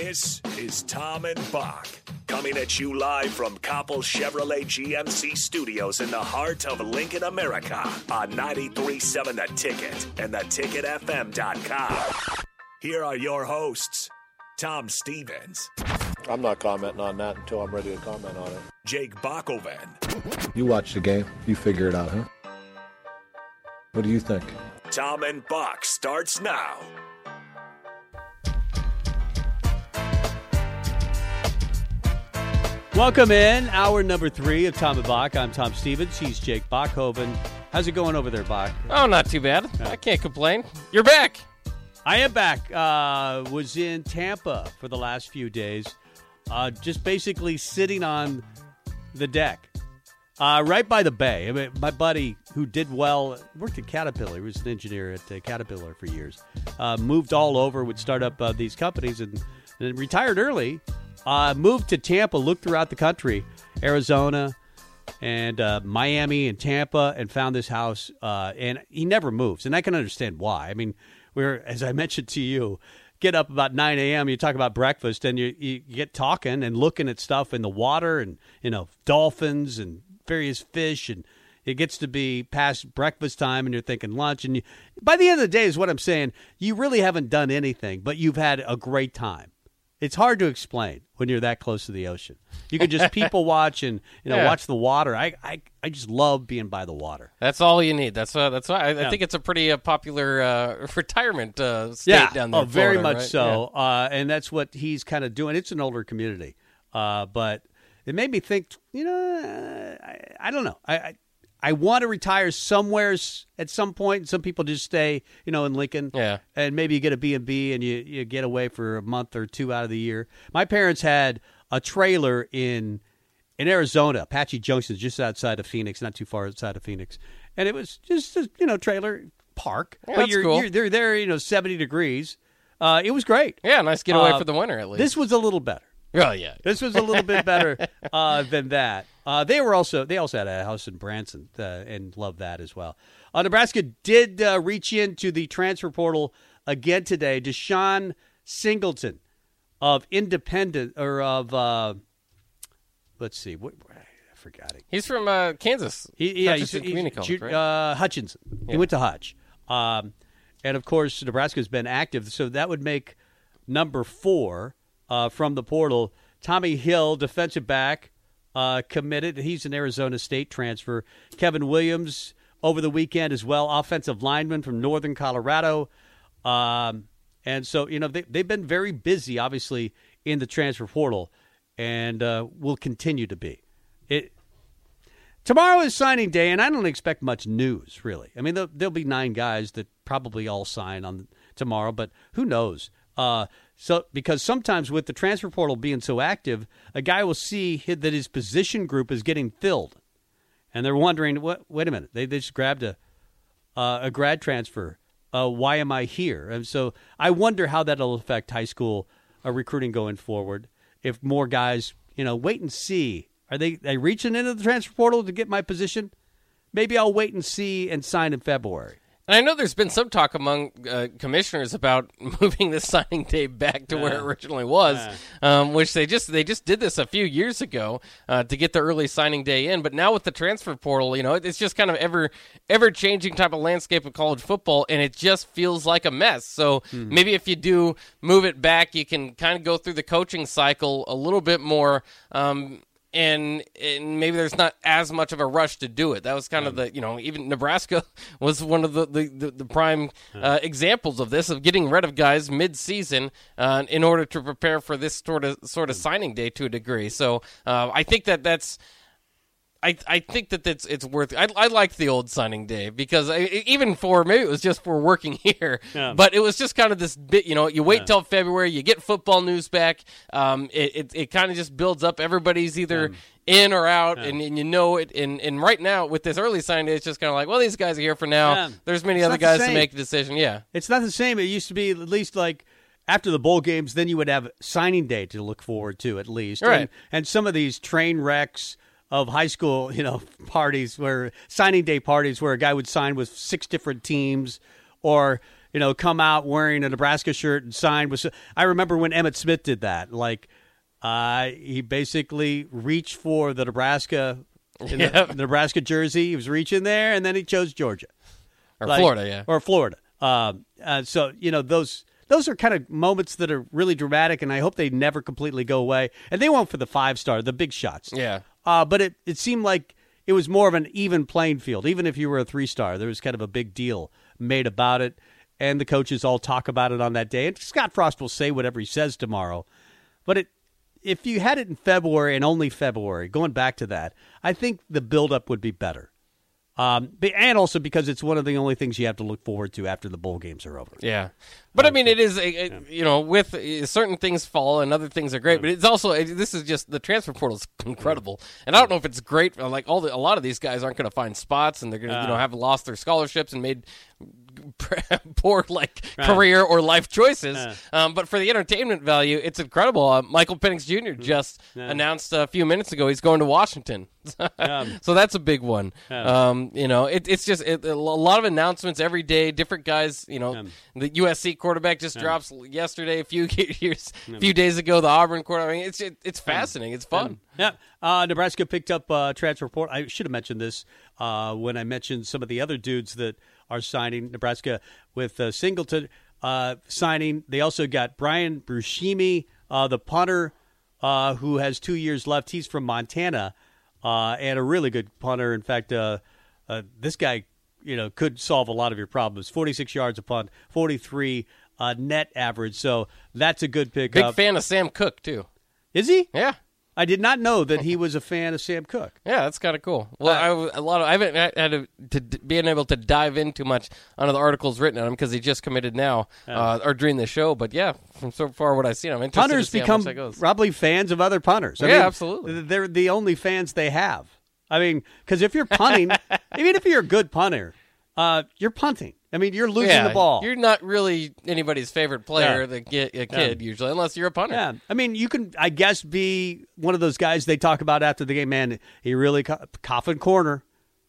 This is Tom and Bock coming at you live from Copple Chevrolet GMC studios in the heart of Lincoln, America on 937 The Ticket and theticketfm.com. Here are your hosts, Tom Stevens, I'm not commenting on that until I'm ready to comment on it. Jake Bakoven, You watch the game, you figure it out, huh? What do you think? Tom and Bock starts now. Welcome in, hour number three of Tom and Bock. I'm Tom Stevens. He's Jake Bachhoven. How's it going over there, Bock? Oh, not too bad. I can't complain. You're back. I am back. Uh, was in Tampa for the last few days, uh, just basically sitting on the deck, uh, right by the bay. I mean, my buddy who did well worked at Caterpillar. He was an engineer at uh, Caterpillar for years. Uh, moved all over, would start up uh, these companies, and, and retired early. Uh, moved to Tampa, looked throughout the country, Arizona, and uh, Miami and Tampa, and found this house. Uh, and he never moves, and I can understand why. I mean, we're as I mentioned to you, get up about nine a.m. You talk about breakfast, and you you get talking and looking at stuff in the water, and you know dolphins and various fish, and it gets to be past breakfast time, and you're thinking lunch, and you, by the end of the day, is what I'm saying. You really haven't done anything, but you've had a great time. It's hard to explain when you're that close to the ocean. You can just people watch and you know Yeah. watch the water. I, I I just love being by the water. That's all you need. That's uh, that's why I, Yeah. I think it's a pretty uh, popular uh, retirement uh, state down there. Oh, in very much right? so. Uh, and that's what he's kind of doing. It's an older community, uh, but it made me think. You know, uh, I, I don't know. I, I I want to retire somewhere at some point. Some people just stay, you know, in Lincoln. Yeah. and maybe you get a B and B and you you get away for a month or two out of the year. My parents had a trailer in in Arizona, Apache Junction, just outside of Phoenix, not too far outside of Phoenix, and it was just a you know trailer park. Yeah, but that's you're, cool. you're they're there, you know, seventy degrees. Uh, it was great. Yeah, nice getaway Uh, for the winter at least. This was a little better. Oh yeah. This was a little bit better uh, than that. Uh, they were also they also had a house in Branson uh, and loved that as well. Uh, Nebraska did uh, reach into the transfer portal again today. Deshaun Singleton of Independent or of uh, let's see, what, I forgot it. He's from uh, Kansas. He, yeah, Hutchinson he's, Community College, right? uh, Hutchinson. He went to Hutch, um, and of course Nebraska's been active, so that would make number four uh, from the portal. Tommi Hill, defensive back, uh, committed. He's an Arizona State transfer. Kevin Williams over the weekend as well, offensive lineman from Northern Colorado. Um, and so, you know, they, they've been very busy, obviously, in the transfer portal, and uh, will continue to be. It Tomorrow is signing day, and I don't expect much news, really. I mean, there'll, there'll be nine guys that probably all sign on tomorrow, but who knows? Uh, so, because sometimes with the transfer portal being so active, a guy will see that his position group is getting filled, and they're wondering, what? Wait a minute, they, they just grabbed a uh, a grad transfer. Uh, why am I here? And so I wonder how that'll affect high school uh, recruiting going forward. If more guys, you know, wait and see. Are they they reaching into the transfer portal to get my position? Maybe I'll wait and see and sign in February. And I know there's been some talk among uh, commissioners about moving the signing day back to where it originally was, um, which they just they just did this a few years ago uh, to get the early signing day in. But now with the transfer portal, you know, it's just kind of ever ever changing type of landscape of college football, and it just feels like a mess. So maybe if you do move it back, you can kind of go through the coaching cycle a little bit more. Um, and, and maybe there's not as much of a rush to do it. That was kind of the you know even Nebraska was one of the the, the, the prime uh, examples of this of getting rid of guys mid season uh, in order to prepare for this sort of sort of signing day to a degree. So uh, I think that that's I, I think that it's it's worth. I, I liked the old signing day because I, even for maybe it was just for working here, Yeah. but it was just kind of this bit. You know, you wait till February, you get football news back. Um, it it, it kind of just builds up. Everybody's either in or out, and, and you know it. And, and right now with this early signing day, it's just kind of like, well, these guys are here for now. Yeah. There's many It's other guys to make a decision. Yeah, It's not the same. It used to be at least like after the bowl games, then you would have signing day to look forward to at least. Right. And, and some of these train wrecks of high school, you know, parties where signing day parties where a guy would sign with six different teams or you know come out wearing a Nebraska shirt and sign with. I remember when Emmitt Smith did that. Like uh, he basically reached for the Nebraska. in the- Yep. Nebraska jersey. He was reaching there, and then he chose Georgia or like- Florida. Yeah, or Florida. Um, uh, so you know those those are kind of moments that are really dramatic, and I hope they never completely go away. And they won't for the five star, the big shots. yeah. Uh, but it it seemed like it was more of an even playing field. Even if you were a three star, there was kind of a big deal made about it, and the coaches all talk about it on that day. And Scott Frost will say whatever he says tomorrow, but it. If you had it in February and only February, going back to that, I think the buildup would be better. Um, but- and also because it's one of the only things you have to look forward to after the bowl games are over. Yeah, but I mean, it is a, a- you know with uh, certain things fall and other things are great, but it's also this is just the transfer portal is incredible, and I don't know if it's great. Like all the a lot of these guys aren't going to find spots, and they're going to you know have lost their scholarships and made poor like career or life choices. Um, but for the entertainment value, it's incredible. Uh, Michael Penix Jr. just announced a few minutes ago he's going to Washington, so that's a big one. Um, you know, it, it's just it, a lot of announcements every day. Different guys. You know, the USC quarterback just drops yesterday. A few years, a few days ago, the Auburn quarterback. I mean, it's it, it's fascinating. It's fun. Yeah, uh, Nebraska picked up uh, transfer port. I should have mentioned this uh, when I mentioned some of the other dudes that are signing. Nebraska with uh, Singleton uh, signing. They also got Brian Buschini, uh, the punter, uh, who has two years left. He's from Montana uh, and a really good punter. In fact, uh, uh, this guy, you know, could solve a lot of your problems. Forty-six yards a punt, forty-three uh, net average. So that's a good pick Big fan of Sam Koch too. Is he? Yeah. I did not know that he was a fan of Sam Koch. Yeah, that's kind of cool. Well, I was- a lot of I haven't had to, to d- being able to dive in too much onto the articles written on him because he just committed now uh, or during the show. But yeah, from so far what I've seen, I'm interested Punters to see how become much that goes. probably fans of other punters. I Yeah, mean, absolutely. They're the only fans they have. I mean, because if you're punting, even if you're a good punter, uh, you're punting. I mean, you're losing yeah, the ball. You're not really anybody's favorite player, Yeah. the ki- a kid usually, unless you're a punter. Yeah, I mean, you can, I guess, be one of those guys they talk about after the game. Man, he really co- coffin corner,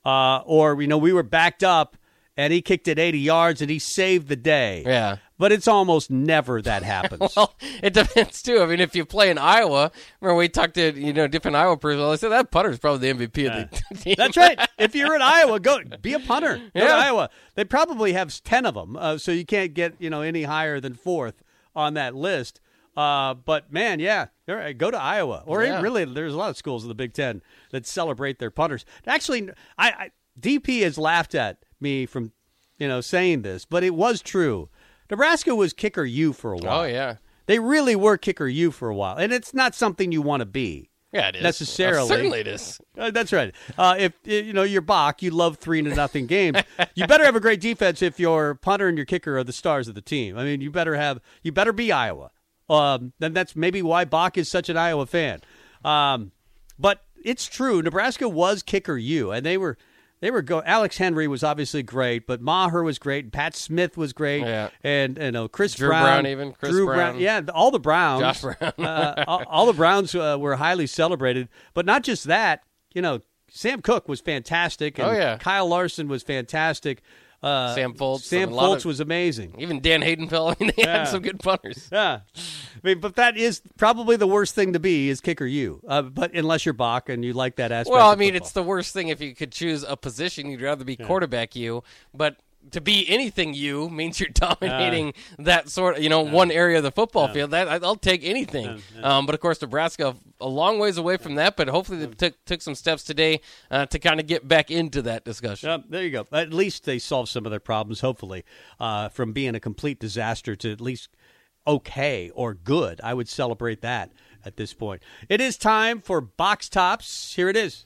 uh, or you know, we were backed up and he kicked it 80 yards and he saved the day. Yeah. but it's almost never that happens. Well, it depends too. I mean, if you play in Iowa, remember we talked to you know different Iowa personnel. They said that punter's probably the MVP of the team. That's right. If you're in Iowa, go be a punter. Go to Yeah. Iowa. They probably have ten of them, uh, so you can't get you know any higher than fourth on that list. Uh, but man, yeah, go to Iowa, or Yeah. really, there's a lot of schools in the Big Ten that celebrate their punters. Actually, I, I DP has laughed at me from you know saying this, but it was true. Nebraska was kicker you for a while. Oh yeah, they really were kicker you for a while, and it's not something you want to be. yeah, it is Necessarily. Uh, certainly, it is. Uh, that's right. Uh, if you know you're Bock, you love three to nothing games. you better have a great defense if your punter and your kicker are the stars of the team. I mean, you better have you better be Iowa. Um, then that's maybe why Bock is such an Iowa fan. Um, but it's true. Nebraska was kicker you, and they were they were go. Alex Henery was obviously great, but Maher was great. And Pat Smith was great, Yeah. and you know Chris Drew Brown, Brown even, Chris Drew Brown. yeah, all the Browns, Josh Brown. uh, all, all the Browns uh, were highly celebrated, but not just that. You know, Sam Koch was fantastic, and Oh, yeah. Kyle Larson was fantastic. Uh, Sam Foltz, Sam Foltz of- was amazing. Even Dan Hadenfeldt. I mean, they Yeah. had some good punters. Yeah, I mean, but that is probably the worst thing to be is kicker you. Uh, but unless you're Bock and you like that aspect. Well, I mean, football. it's the worst thing if you could choose a position. You'd rather be quarterback you, but to be anything you means you're dominating that sort of you know one area of the football field. That I'll take anything. Um, but of course, Nebraska a long ways away from that. But hopefully, they took took some steps today uh, to kind of get back into that discussion. Yeah, there you go. At least they solved some of their problems, hopefully, uh, from being a complete disaster to at least okay or good. I would celebrate that at this point. It is time for Box Tops. Here it is.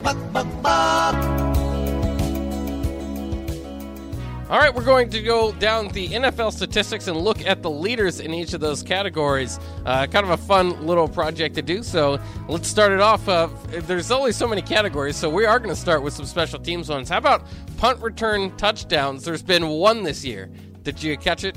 All right, we're going to go down the NFL statistics and look at the leaders in each of those categories. Uh, kind of a fun little project to do. So let's start it off. Uh, there's only so many categories, so we are going to start with some special teams ones. How about punt return touchdowns? There's been one this year. Did you catch it?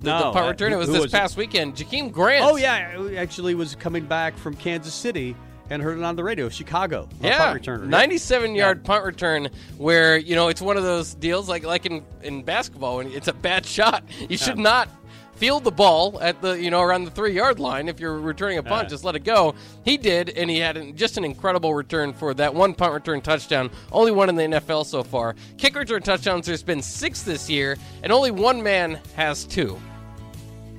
The, No, the punt uh, return. It was this was it? past weekend. Jakeem Grant. Oh yeah, I actually was coming back from Kansas City and heard it on the radio. Chicago, Yeah, punt returner. 97 yard punt return where you know it's one of those deals like like in in basketball when it's a bad shot. You should not field the ball at the you know around the three yard line if you're returning a punt. Yeah. Just let it go. He did, and he had an, just an incredible return for that one punt return touchdown. Only one in the NFL so far. Kick return touchdowns. There's been six this year, and only one man has two.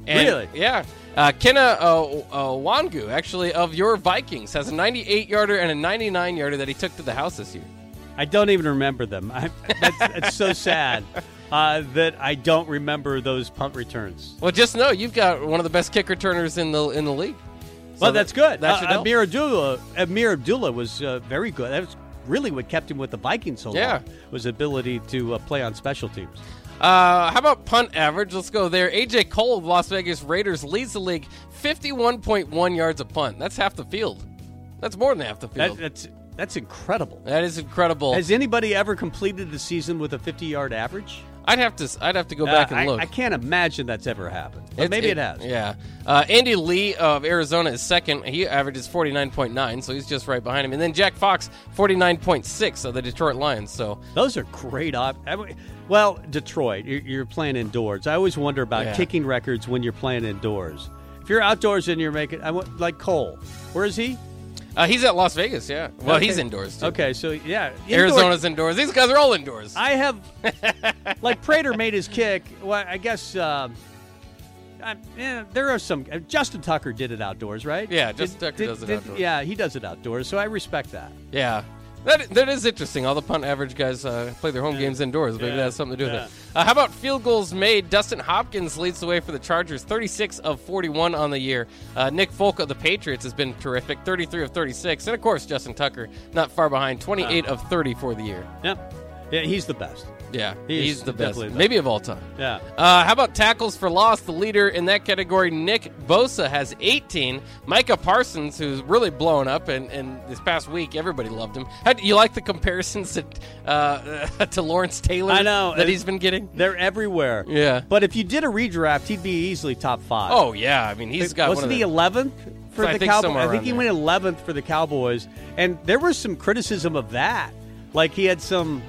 And- Really? Yeah. Uh, Kene uh, uh, Nwangwu, actually, of your Vikings, has a 98 yarder and a 99 yarder that he took to the house this year. I don't even remember them. I, that's, it's so sad uh, that I don't remember those punt returns. Well, just know you've got one of the best kick returners in the in the league. So well, that's good. That uh. Ameer Abdullah, Ameer Abdullah was uh, very good. That was really what kept him with the Vikings so Yeah. long. Was ability to uh, play on special teams. Uh, how about punt average? Let's go there. AJ Cole of Las Vegas Raiders leads the league 51.1 yards a punt. That's half the field. That's more than half the That, field. that's that's incredible. that is incredible. Has anybody ever completed the season with a 50-yard average? I'd have to I'd have to go back Uh, and look. I can't imagine that's ever happened. But It's- maybe it, has. Yeah. Uh, Andy Lee of Arizona is second. He averages 49.9, so he's just right behind him. And then Jack Fox, 49.6 of the Detroit Lions. So, Those are great. Op- I mean, well, Detroit, you're, you're playing indoors. I always wonder about Yeah. kicking records when you're playing indoors. If you're outdoors and you're making, I want like Cole. Where is he? Uh, he's at Las Vegas, yeah. Well, Okay. he's indoors, too. Okay, so yeah, indoor- Arizona's indoors. These guys are all indoors. I have, like Prater made his kick. Well, I guess. Um, I, yeah, there are some. uh, Justin Tucker did it outdoors, right? Yeah, Justin Tucker does it outdoors. Yeah, he does it outdoors. So I respect that. Yeah. That, that is interesting. All the punt average guys uh, play their home games indoors. Maybe Yeah. that has something to do with Yeah. it. Uh, how about field goals made? Dustin Hopkins leads the way for the Chargers, 36 of 41 on the year. Uh, Nick Folk of the Patriots has been terrific, 33 of 36. And of course, Justin Tucker, not far behind, 28 of 30 for the year. Yeah, yeah, he's the best. Yeah, He he's the best, the maybe of all time. Yeah. Uh, how about tackles for loss? The leader in that category, Nick Bosa, has 18. Micah Parsons, who's really blown up, and, and this past week everybody loved him. How, do you like the comparisons to uh, to Lawrence Taylor? I know. that he's been getting. They're everywhere. Yeah. But if you did a redraft, he'd be easily top five. Oh yeah, I mean he's got Wasn't he the, eleventh for I the Cowboys? I think he there. went eleventh for the Cowboys, and there was some criticism of that. Like he had some,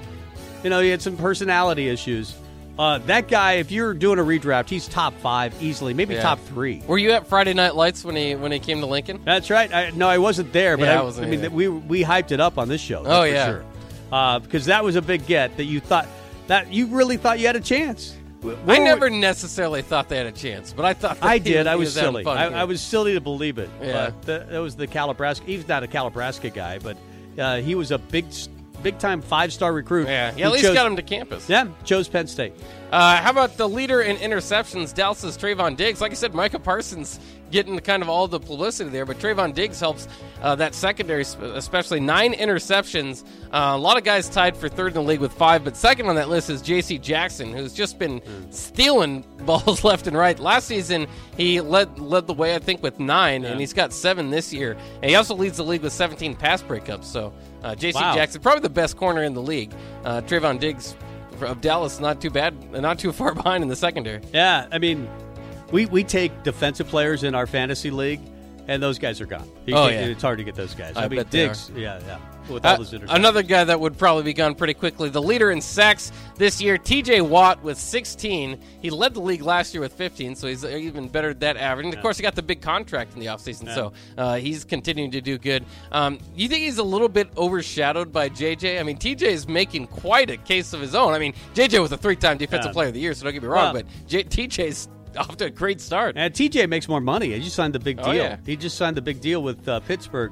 you know, he had some personality issues. Uh, that guy, if you're doing a redraft, he's top five easily, maybe Yeah. top three. Were you at Friday Night Lights when he when he came to Lincoln? That's right. I, no, I wasn't there, but Yeah, I, I wasn't I mean, either. we we hyped it up on this show. Oh, for yeah. sure. Uh, because that was a big get that you thought that you really thought you had a chance. I Where- never necessarily thought they had a chance, but I thought I did. I was silly. I. I was silly to believe it. Yeah. That was the Calibraska. He's not a Calibraska guy, but uh, he was a big, big time five star recruit. Yeah, yeah. At least chose- got him to campus. Yeah, chose Penn State. Uh, how about the leader in interceptions, Dallas's Trevon Diggs? Like I said, Micah Parsons getting kind of all the publicity there, but Trevon Diggs helps uh, that secondary, especially nine interceptions. Uh, a lot of guys tied for third in the league with five, but second on that list is J.C. Jackson, who's just been stealing balls left and right. Last season, he led led the way, I think, with nine, and he's got seven this year. And he also leads the league with 17 pass breakups. So uh, J.C. Wow. Jackson, probably the best corner in the league. Uh, Trevon Diggs of Dallas, not too bad, not too far behind in the secondary. Yeah, I mean, we we take defensive players in our fantasy league, and those guys are gone. You Oh, yeah. it's hard to get those guys. I I, mean, Diggs, yeah, yeah, with Uh, those interceptions. another guy that would probably be gone pretty quickly. The leader in sacks this year, T.J. Watt with 16. He led the league last year with 15, so he's even better at that average. And of course, he got the big contract in the offseason, so uh, he's continuing to do good. Um, you think he's a little bit overshadowed by J.J.? I mean, T.J. is making quite a case of his own. I mean, J.J. was a three-time defensive Yeah. player of the year, so don't get me wrong, Well- but J- T.J.'s off to a great start. And TJ makes more money. He just signed the big deal. Oh, yeah. He just signed the big deal with uh, Pittsburgh.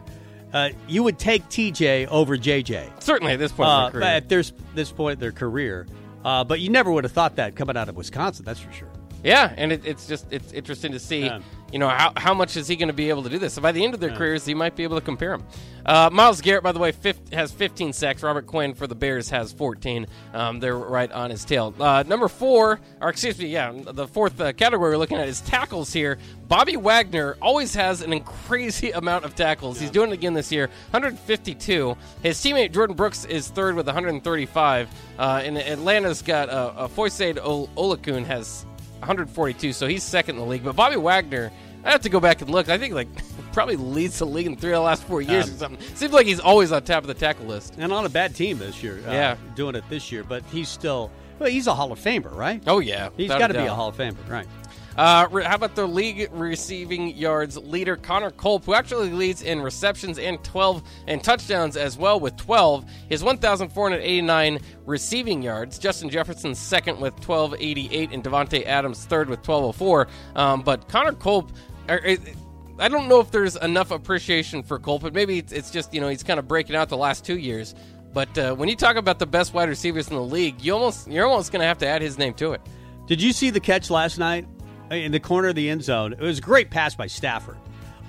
Uh, you would take TJ over JJ. Certainly at this point in Uh, their career. at this this point in their career, uh, but you never would have thought that coming out of Wisconsin. That's for sure. Yeah, and it, it's just it's interesting to see, Yeah. You know, how, how much is he going to be able to do this? So by the end of their careers, he might be able to compare him. Uh, Myles Garrett, by the way, fif- has 15 sacks. Robert Quinn for the Bears has 14. Um, they're right on his tail. Uh, number four, or excuse me, yeah, the fourth uh, category we're looking at is tackles here. Bobby Wagner always has an crazy amount of tackles. He's doing it again this year, 152. His teammate Jordyn Brooks is third with 135. Uh, and Atlanta's got uh, uh, Foyesade Ol- Oluokun has 142, so he's second in the league. But Bobby Wagner, I have to go back and look. I think like probably leads the league in three of the last four years Um, or something. Seems like he's always on top of the tackle list. And on a bad team this year. Uh, Yeah. doing it this year, but he's still. Well, he's a Hall of Famer, right? Oh yeah, he's got to be a. Hall of Famer, right? Uh, how about the league receiving yards leader Connor Culp, who actually leads in receptions and 12 and touchdowns as well with 12. His 1,489 receiving yards. Justin Jefferson second with 1,288, and Davante Adams third with 1,204. Um, but Connor Culp. I don't know if there's enough appreciation for Culp, but maybe it's, it's just you know he's kind of breaking out the last two years. But uh, when you talk about the best wide receivers in the league, you almost you're almost going to have to add his name to it. Did you see the catch last night in the corner of the end zone? It was a great pass by Stafford,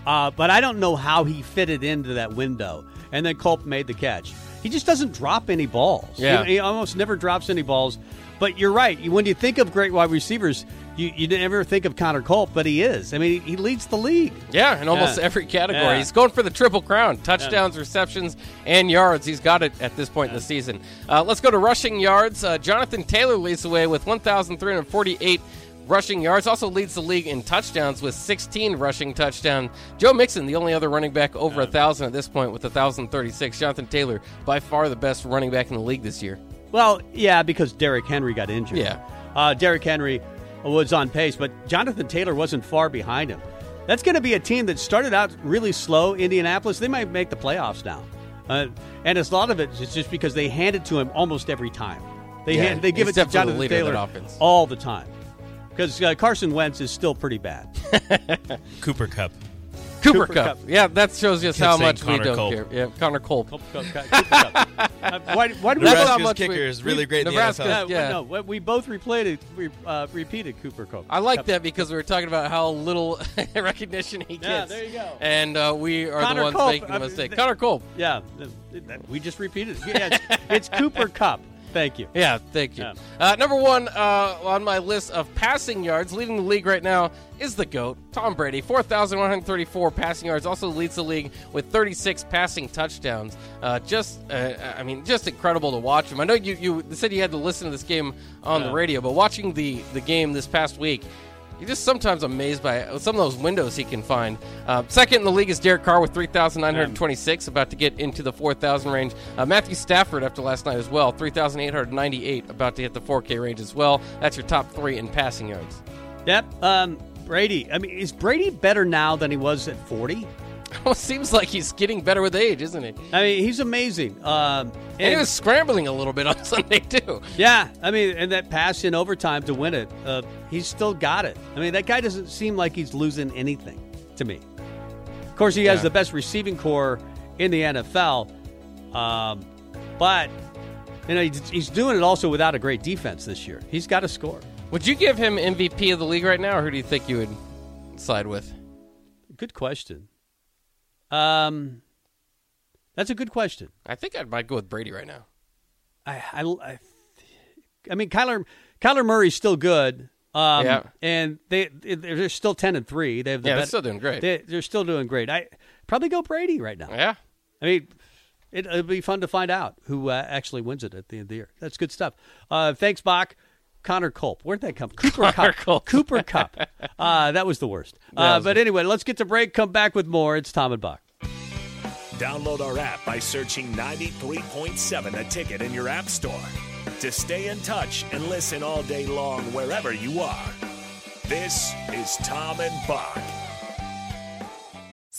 uh, but I don't know how he fitted into that window. And then Culp made the catch. He just doesn't drop any balls. Yeah. he, he almost never drops any balls. But you're right. When you think of great wide receivers, you, you never think of Connor Culp, but he is. I mean, he leads the league. Yeah, in almost Yeah. every category. Yeah. He's going for the triple crown touchdowns, receptions, and yards. He's got it at this point in the season. Uh, let's go to rushing yards. Uh, Jonathan Taylor leads the way with 1,348 rushing yards. Also leads the league in touchdowns with 16 rushing touchdowns. Joe Mixon, the only other running back over a 1,000 at this point with 1,036. Jonathan Taylor, by far the best running back in the league this year. Well, yeah, because Derrick Henry got injured. Yeah. Uh, Derrick Henry was on pace, but Jonathan Taylor wasn't far behind him. That's going to be a team that started out really slow. Indianapolis, they might make the playoffs now. Uh, and it's a lot of it is just because they hand it to him almost every time. They Yeah, hand, they give it to definitely the Jonathan of Taylor all the time. Because uh, Carson Wentz is still pretty bad. Cooper Kupp. Cooper, Cooper Kupp. Kupp. Yeah, that shows just how saying much we don't Culp. care. Yeah, Connor Culp. Cooper Kupp. Uh, why, why do we That's both- how Nebraska's much kicker we- is really great in the Nebraska- NFL. yeah, yeah. no, we- we both replayed it, we, uh, repeated Cooper Kupp. I like that because we were talking about how little recognition he gets. Yeah, there you go. And uh, we are Connor the ones Culp, making the I mean, mistake. th- Connor Culp. Yeah, th- th- we just repeated it. Yeah, it's, it's Cooper Kupp. Thank you. Yeah, thank you. Yeah. Uh, number one uh, on my list of passing yards, leading the league right now, is the GOAT, Tom Brady. 4,134 passing yards. Also leads the league with 36 passing touchdowns. Uh, just, uh, I mean, just incredible to watch him. I know you, you said you had to listen to this game on the radio, but watching the, the game this past week, you're just sometimes amazed by some of those windows he can find. Uh, second in the league is Derek Carr with 3,926, about to get into the 4,000 range. Uh, Matthew Stafford after last night as well, 3,898, about to hit the 4K range as well. That's your top three in passing yards. Yep. Um, Brady. I mean, is Brady better now than he was at 40? It seems like he's getting better with age, isn't he? I mean, he's amazing. Um, And he was scrambling a little bit on Sunday too. yeah, I mean, and that pass in overtime to win it, uh, he's still got it. I mean, that guy doesn't seem like he's losing anything to me. Of course, he has Yeah. the best receiving core in the NFL, um, but You know, he's, he's doing it also without a great defense this year. He's got to score. Would you give him MVP of the league right now, or who do you think you would side with? Good question. Um, that's a good question. I think I might go with Brady right now. I, I, I, I mean, Kyler, Kyler Murray's still good. Um, Yeah. and they they're still ten and three. They have the Yeah, they're still doing great. They, they're still doing great. I probably go Brady right now. Yeah. I mean, it, it'll be fun to find out who uh, actually wins it at the end of the year. That's good stuff. Uh, thanks, Bock. Connor Culp. Where'd that come? Cooper Connor Cup. Culp. Cooper Kupp. Uh, that was the worst. Uh, was but anyway, let's get to break. Come back with more. It's Tom and Bock. Download our app by searching 93.7 a Ticket in your app store to stay in touch and listen all day long wherever you are. This is Tom and Bock.